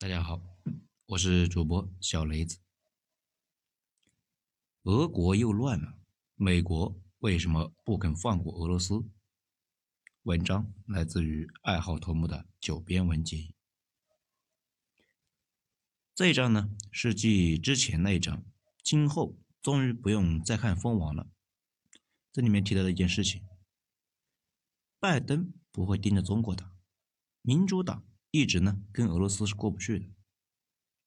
大家好，我是主播小雷子。俄国又乱了，美国为什么不肯放过俄罗斯？文章来自于爱好头目的九编文集。这一章呢是继之前那一章，今后终于不用再看蜂王了。这里面提到的一件事情，拜登不会盯着中国打，民主党。一直呢跟俄罗斯是过不去的，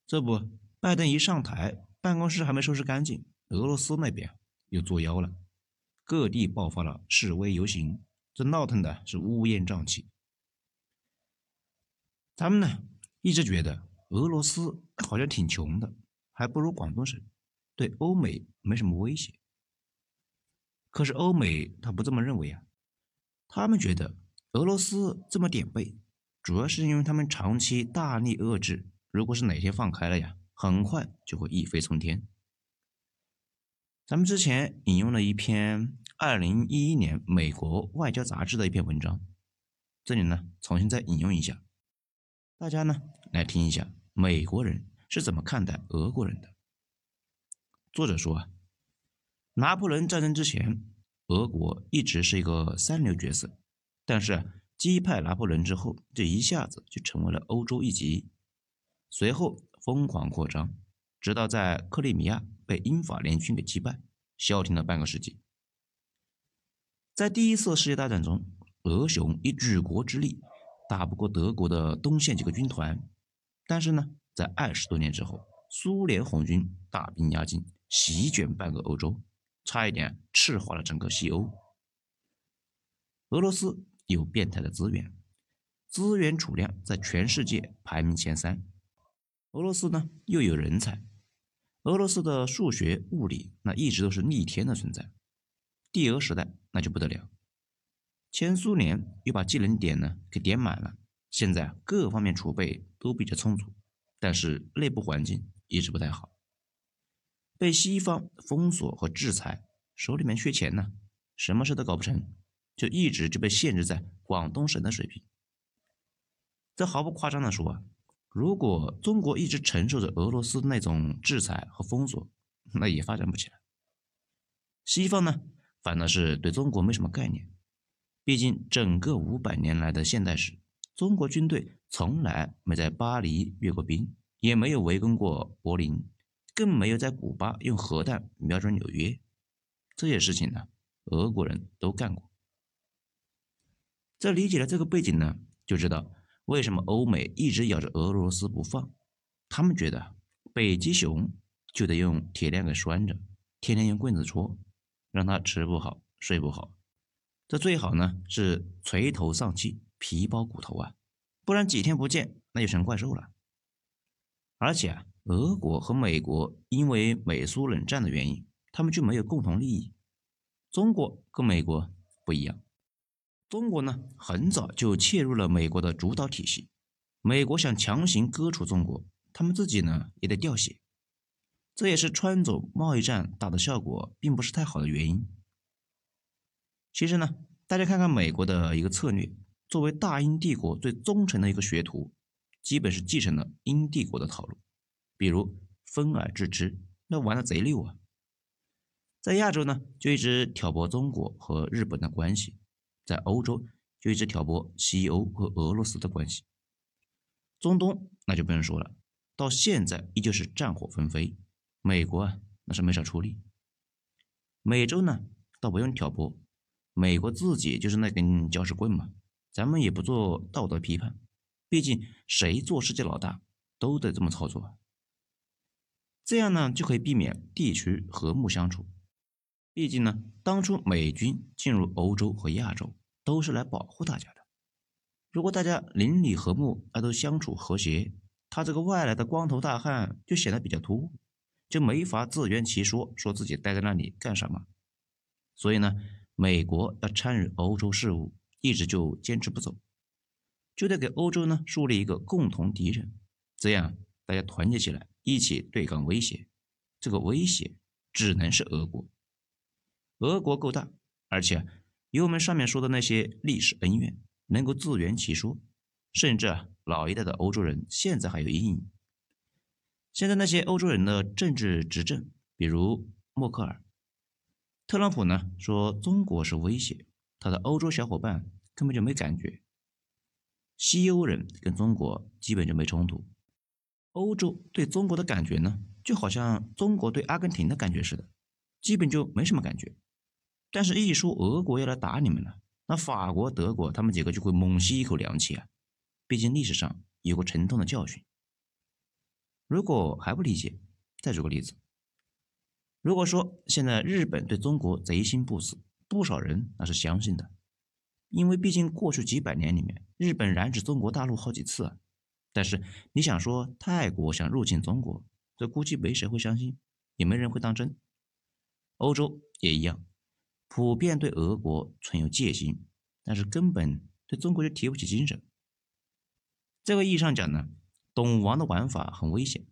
这不，拜登一上台，办公室还没收拾干净，俄罗斯那边又作妖了，各地爆发了示威游行，这闹腾的是乌烟瘴气。咱们呢一直觉得俄罗斯好像挺穷的，还不如广东省，对欧美没什么威胁。可是欧美他不这么认为啊，他们觉得俄罗斯这么点背。主要是因为他们长期大力遏制，如果是哪天放开了呀，很快就会一飞冲天。咱们之前引用了一篇二零一一年美国外交杂志的一篇文章，这里呢重新再引用一下，大家呢来听一下美国人是怎么看待俄国人的。作者说啊，拿破仑战争之前，俄国一直是一个三流角色，但是。击败拿破仑之后，这一下子就成为了欧洲一极，随后疯狂扩张，直到在克里米亚被英法联军给击败，消停了半个世纪。在第一次世界大战中，俄雄以举国之力打不过德国的东线几个军团，但是呢，在二十多年之后，苏联红军大兵压境，席卷半个欧洲，差一点赤化了整个西欧。俄罗斯。有变态的资源，资源储量在全世界排名前三。俄罗斯呢又有人才，俄罗斯的数学、物理那一直都是逆天的存在。帝俄时代那就不得了，前苏联又把技能点呢给点满了，现在各方面储备都比较充足，但是内部环境一直不太好，被西方封锁和制裁，手里面缺钱呢，什么事都搞不成。就一直就被限制在广东省的水平。这毫不夸张的说啊，如果中国一直承受着俄罗斯那种制裁和封锁，那也发展不起来。西方呢，反倒是对中国没什么概念。毕竟整个五百年来的现代史，中国军队从来没在巴黎阅过兵，也没有围攻过柏林，更没有在古巴用核弹瞄准纽约。这些事情呢，俄国人都干过。这理解了这个背景呢，就知道为什么欧美一直咬着俄罗斯不放。他们觉得北极熊就得用铁链给拴着，天天用棍子戳，让它吃不好睡不好。这最好呢是垂头丧气、皮包骨头啊，不然几天不见那就成怪兽了。而且啊，俄国和美国因为美苏冷战的原因，他们就没有共同利益。中国跟美国不一样。中国呢，很早就切入了美国的主导体系。美国想强行割除中国，他们自己呢也得掉血。这也是川总贸易战打的效果并不是太好的原因。其实呢，大家看看美国的一个策略，作为大英帝国最忠诚的一个学徒，基本是继承了英帝国的套路，比如分而治之，那玩的贼溜啊。在亚洲呢，就一直挑拨中国和日本的关系。在欧洲就一直挑拨西欧和俄罗斯的关系，中东那就不用说了，到现在依旧是战火纷飞，美国啊那是没少出力。美洲呢倒不用挑拨，美国自己就是那根搅屎棍嘛，咱们也不做道德批判，毕竟谁做世界老大都得这么操作，这样呢就可以避免地区和睦相处。毕竟呢，当初美军进入欧洲和亚洲。都是来保护大家的。如果大家邻里和睦，啊都相处和谐，他这个外来的光头大汉就显得比较突兀，就没法自圆其说，说自己待在那里干什么。所以呢，美国要参与欧洲事务，一直就坚持不走，就得给欧洲呢树立一个共同敌人，这样大家团结起来，一起对抗威胁。这个威胁只能是俄国，俄国够大，而且。有我们上面说的那些历史恩怨，能够自圆其说，甚至啊老一代的欧洲人现在还有阴影。现在那些欧洲人的政治执政，比如默克尔、特朗普呢，说中国是威胁，他的欧洲小伙伴根本就没感觉。西欧人跟中国基本就没冲突，欧洲对中国的感觉呢，就好像中国对阿根廷的感觉似的，基本就没什么感觉。但是，一说俄国要来打你们了，那法国、德国他们几个就会猛吸一口凉气啊！毕竟历史上有过沉痛的教训。如果还不理解，再举个例子。如果说现在日本对中国贼心不死，不少人那是相信的，因为毕竟过去几百年里面，日本染指中国大陆好几次啊。但是你想说泰国想入侵中国，这估计没谁会相信，也没人会当真。欧洲也一样，普遍对俄国存有戒心，但是根本对中国就提不起精神。这个意义上讲呢？懂王的玩法很危险。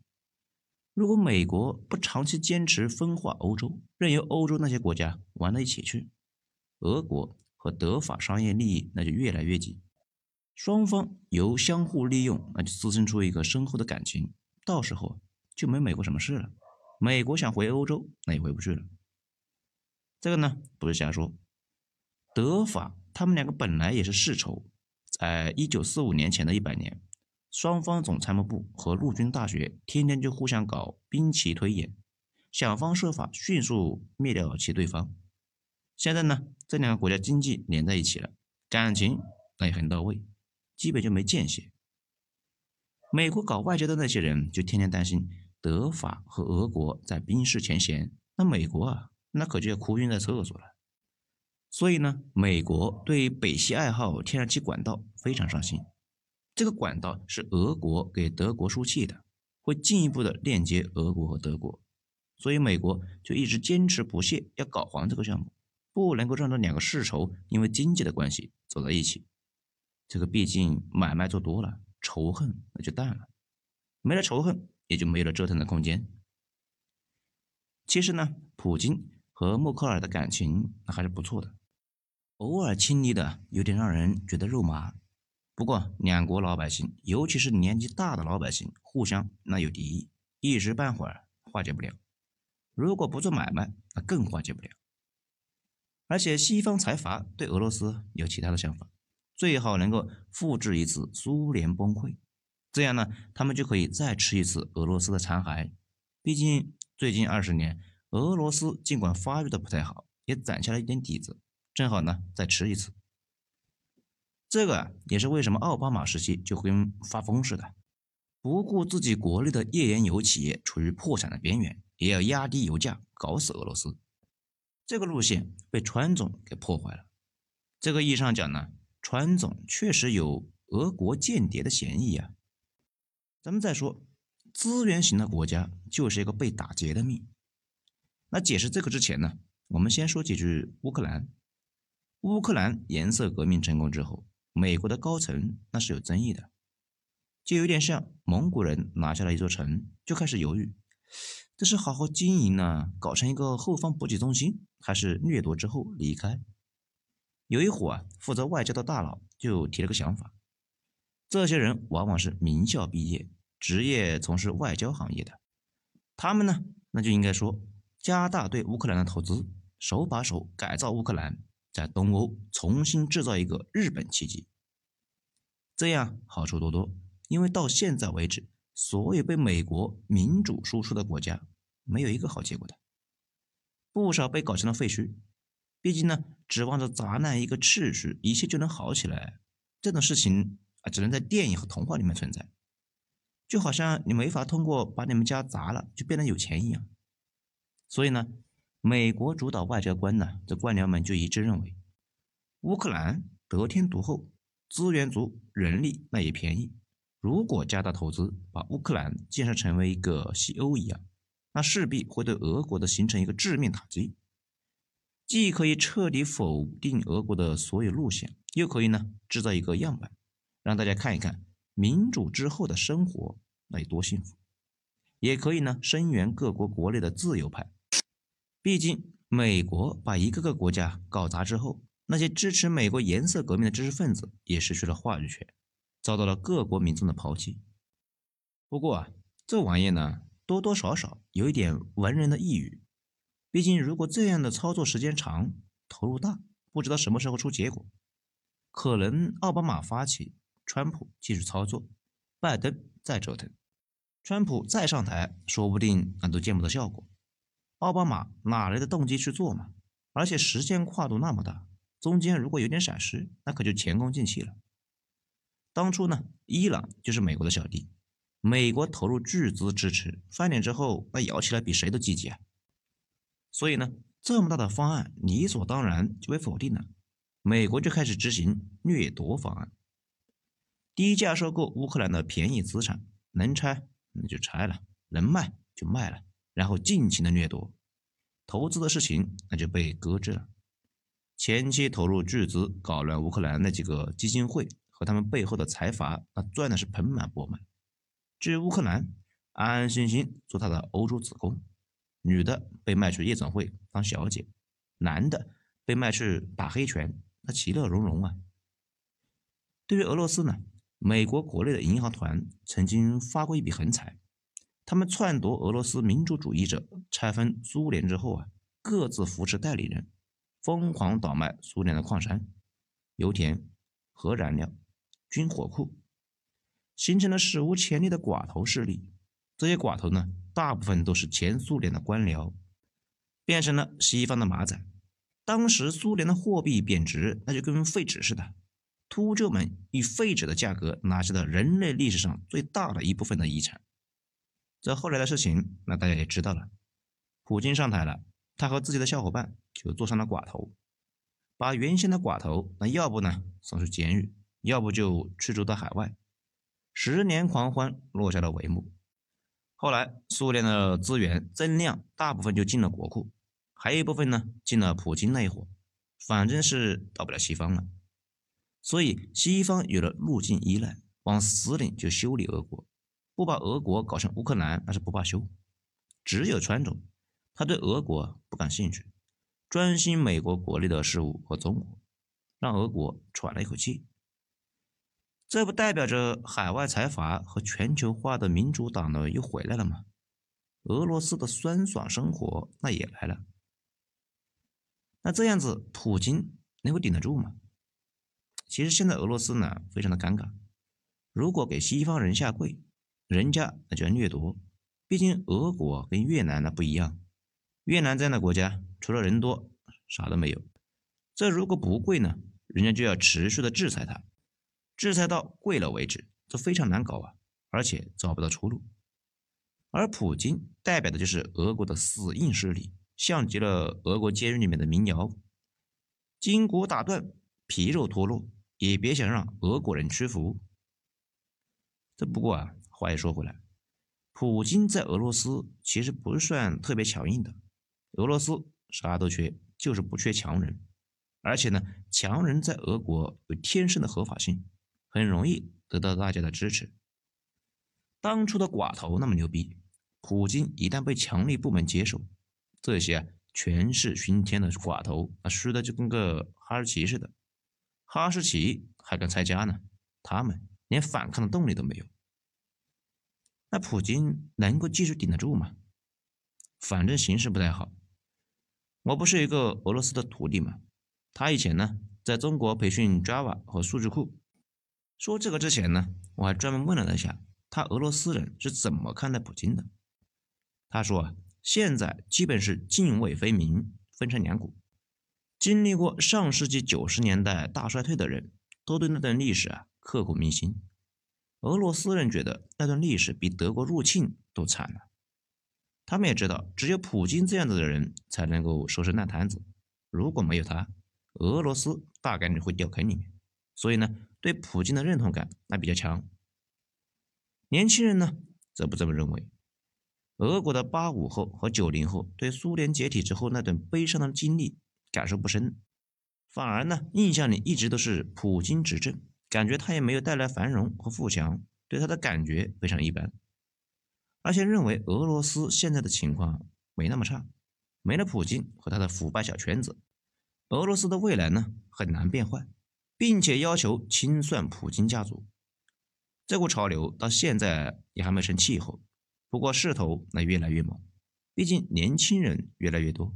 如果美国不长期坚持分化欧洲，任由欧洲那些国家玩到一起去，俄国和德法商业利益那就越来越紧，双方由相互利用，那就滋生出一个深厚的感情，到时候就没美国什么事了。美国想回欧洲，那也回不去了。这个呢，不是瞎说。德法他们两个本来也是世仇，在一九四五年前的一百年。双方总参谋部和陆军大学天天就互相搞兵棋推演，想方设法迅速灭掉其对方。现在呢，这两个国家经济连在一起了，感情那也很到位，基本就没间隙。美国搞外交的那些人就天天担心德法和俄国在兵事前嫌，那美国啊，那可就要哭晕在厕所了。所以呢，美国对北溪二号天然气管道非常上心。这个管道是俄国给德国输气的，会进一步的链接俄国和德国，所以美国就一直坚持不懈要搞黄这个项目，不能够让这两个世仇因为经济的关系走在一起。这个毕竟买卖做多了，仇恨那就淡了，没了仇恨也就没有了折腾的空间。其实呢，普京和默克尔的感情那还是不错的，偶尔亲昵的有点让人觉得肉麻。不过，两国老百姓，尤其是年纪大的老百姓，互相那有敌意，一时半会儿化解不了。如果不做买卖，那更化解不了。而且，西方财阀对俄罗斯有其他的想法，最好能够复制一次苏联崩溃，这样呢，他们就可以再吃一次俄罗斯的残骸。毕竟，最近二十年，俄罗斯尽管发育的不太好，也攒下了一点底子，正好呢，再吃一次。这个也是为什么奥巴马时期就跟发疯似的，不顾自己国内的页岩油企业处于破产的边缘，也要压低油价，搞死俄罗斯。这个路线被川总给破坏了。这个意义上讲呢，川总确实有俄国间谍的嫌疑啊。咱们再说，资源型的国家就是一个被打劫的命。那解释这个之前呢，我们先说几句乌克兰。乌克兰颜色革命成功之后。美国的高层那是有争议的，就有点像蒙古人拿下了一座城，就开始犹豫，这是好好经营呢，搞成一个后方补给中心，还是掠夺之后离开？有一伙啊，负责外交的大佬就提了个想法，这些人往往是名校毕业，职业从事外交行业的，他们呢，那就应该说加大对乌克兰的投资，手把手改造乌克兰。在东欧重新制造一个日本奇迹，这样好处多多。因为到现在为止，所有被美国民主输出的国家，没有一个好结果的，不少被搞成了废墟。毕竟呢，指望着砸烂一个秩序，一切就能好起来，这种事情啊，只能在电影和童话里面存在。就好像你没法通过把你们家砸了就变得有钱一样。所以呢。美国主导外交官呢，这官僚们就一致认为，乌克兰得天独厚，资源足，人力那也便宜。如果加大投资，把乌克兰建设成为一个西欧一样，那势必会对俄国的形成一个致命打击。既可以彻底否定俄国的所有路线，又可以呢制造一个样板，让大家看一看民主之后的生活那有多幸福。也可以呢声援各国国内的自由派。毕竟，美国把一个个国家搞砸之后，那些支持美国颜色革命的知识分子也失去了话语权。遭到了各国民众的抛弃。不过啊，这玩意呢，多多少少有一点文人的抑郁。毕竟，如果这样的操作时间长，投入大，不知道什么时候出结果。可能奥巴马发起，川普继续操作，拜登再折腾，川普再上台，说不定那都见不到效果。奥巴马哪来的动机去做嘛？而且时间跨度那么大，中间如果有点闪失，那可就前功尽弃了。当初呢，伊朗就是美国的小弟，美国投入巨资支持，翻脸之后，那摇起来比谁都积极啊。所以呢，这么大的方案理所当然就被否定了。美国就开始执行掠夺方案，低价收购乌克兰的便宜资产，能拆那就拆了，能卖就卖了，然后尽情的掠夺。投资的事情那就被搁置了。前期投入巨资搞乱乌克兰那几个基金会和他们背后的财阀，那赚的是盆满钵满。至于乌克兰，安安心心做他的欧洲子宫。女的被卖去夜总会当小姐，男的被卖去打黑拳，那其乐融融啊。对于俄罗斯呢，美国国内的银行团曾经发过一笔横财，他们篡夺俄罗斯民主主义者拆分苏联之后啊，各自扶持代理人，疯狂倒卖苏联的矿山、油田、核燃料、军火库，形成了史无前例的寡头势力。这些寡头呢？大部分都是前苏联的官僚，变成了西方的马仔。当时苏联的货币贬值，那就跟废纸似的。秃鹫们以废纸的价格拿下了人类历史上最大的一部分的遗产。这后来的事情，那大家也知道了。普京上台了，他和自己的小伙伴就坐上了寡头，把原先的寡头，那要不呢送去监狱，要不就驱逐到海外。十年狂欢落下了帷幕。后来，苏联的资源增量大部分就进了国库，还有一部分呢进了普京那一伙，反正是到不了西方了。所以，西方有了路径依赖，往死里就修理俄国，不把俄国搞成乌克兰那是不罢休。只有川总，他对俄国不感兴趣，专心美国国内的事务和中国，让俄国喘了一口气。这不代表着海外财阀和全球化的民主党呢又回来了吗？俄罗斯的酸爽生活那也来了。那这样子，普京能够顶得住吗？其实现在俄罗斯呢非常的尴尬，如果给西方人下跪，人家那叫掠夺。毕竟俄国跟越南那不一样，越南这样的国家除了人多啥都没有。这如果不跪呢，人家就要持续的制裁他。制裁到跪了为止，这非常难搞啊，而且找不到出路。而普京代表的就是俄国的死硬势力，像极了俄国监狱里面的民谣：筋骨打断，皮肉脱落，也别想让俄国人屈服。这不过啊，话又说回来，普京在俄罗斯其实不算特别强硬的，俄罗斯啥都缺，就是不缺强人，而且呢，强人在俄国有天生的合法性。很容易得到大家的支持。当初的寡头那么牛逼，普京一旦被强力部门接受，这些啊权势熏天的寡头，啊输的就跟个哈士奇似的。哈士奇还敢拆家呢？他们连反抗的动力都没有。那普京能够继续顶得住吗？反正形势不太好。我不是一个俄罗斯的徒弟吗？他以前呢在中国培训 Java 和数据库。说这个之前呢，我还专门问了他一下，他俄罗斯人是怎么看待普京的。他说啊，现在基本是泾渭分明，分成两股。经历过上世纪九十年代大衰退的人，都对那段历史啊刻骨铭心。俄罗斯人觉得那段历史比德国入侵都惨了。他们也知道，只有普京这样子的人才能够收拾烂摊子。如果没有他，俄罗斯大概率会掉坑里面。所以呢。对普京的认同感那比较强，年轻人呢则不这么认为。俄国的八五后和九零后对苏联解体之后那段悲伤的经历感受不深，反而呢印象里一直都是普京执政，感觉他也没有带来繁荣和富强，对他的感觉非常一般，而且认为俄罗斯现在的情况没那么差，没了普京和他的腐败小圈子，俄罗斯的未来呢很难变坏。并且要求清算普京家族，这股潮流到现在也还没成气候，不过势头那越来越猛，毕竟年轻人越来越多，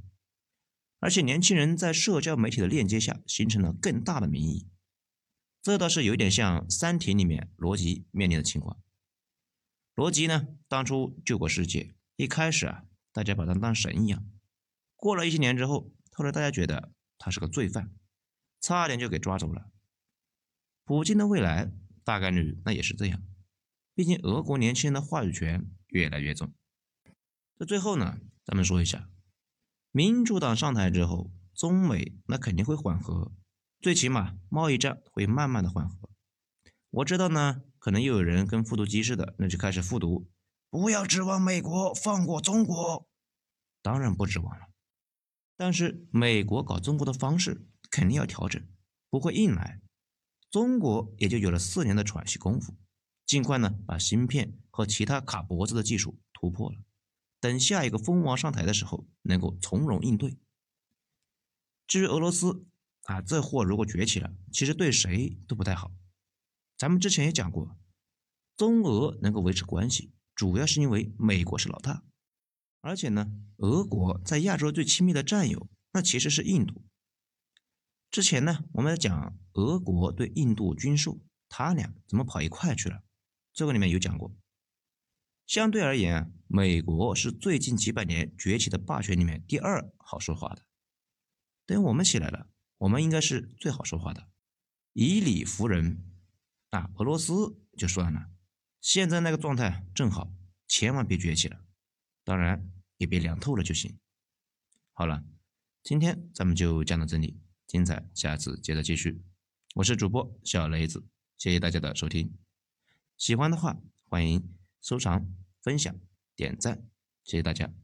而且年轻人在社交媒体的链接下形成了更大的民意，这倒是有点像《三体》里面罗辑面临的情况。罗辑呢，当初救过世界，一开始啊，大家把他当神一样，过了一些年之后，后来大家觉得他是个罪犯，差点就给抓走了。普京的未来。大概率那也是这样，毕竟俄国年轻人的话语权越来越重。在最后呢，咱们说一下，民主党上台之后，中美那肯定会缓和，最起码贸易战会慢慢的缓和。我知道呢，可能又有人跟复读机似的，那就开始复读，不要指望美国放过中国，当然不指望了。但是美国搞中国的方式肯定要调整，不会硬来。中国也就有了四年的喘息功夫，尽快呢把芯片和其他卡脖子的技术突破了，等下一个蜂王上台的时候能够从容应对。至于俄罗斯啊，这货如果崛起了，其实对谁都不太好。咱们之前也讲过，中俄能够维持关系，主要是因为美国是老大，而且呢，俄国在亚洲最亲密的战友那其实是印度。之前呢，我们讲俄国对印度军售，他俩怎么跑一块去了？这个里面有讲过。相对而言，美国是最近几百年崛起的霸权里面第二好说话的。等我们起来了，我们应该是最好说话的，以理服人。啊，俄罗斯就算了，现在那个状态正好，千万别崛起了，当然也别凉透了就行。好了，今天咱们就讲到这里。精彩，下次接着继续。我是主播小雷子，谢谢大家的收听。喜欢的话，欢迎收藏、分享、点赞，谢谢大家。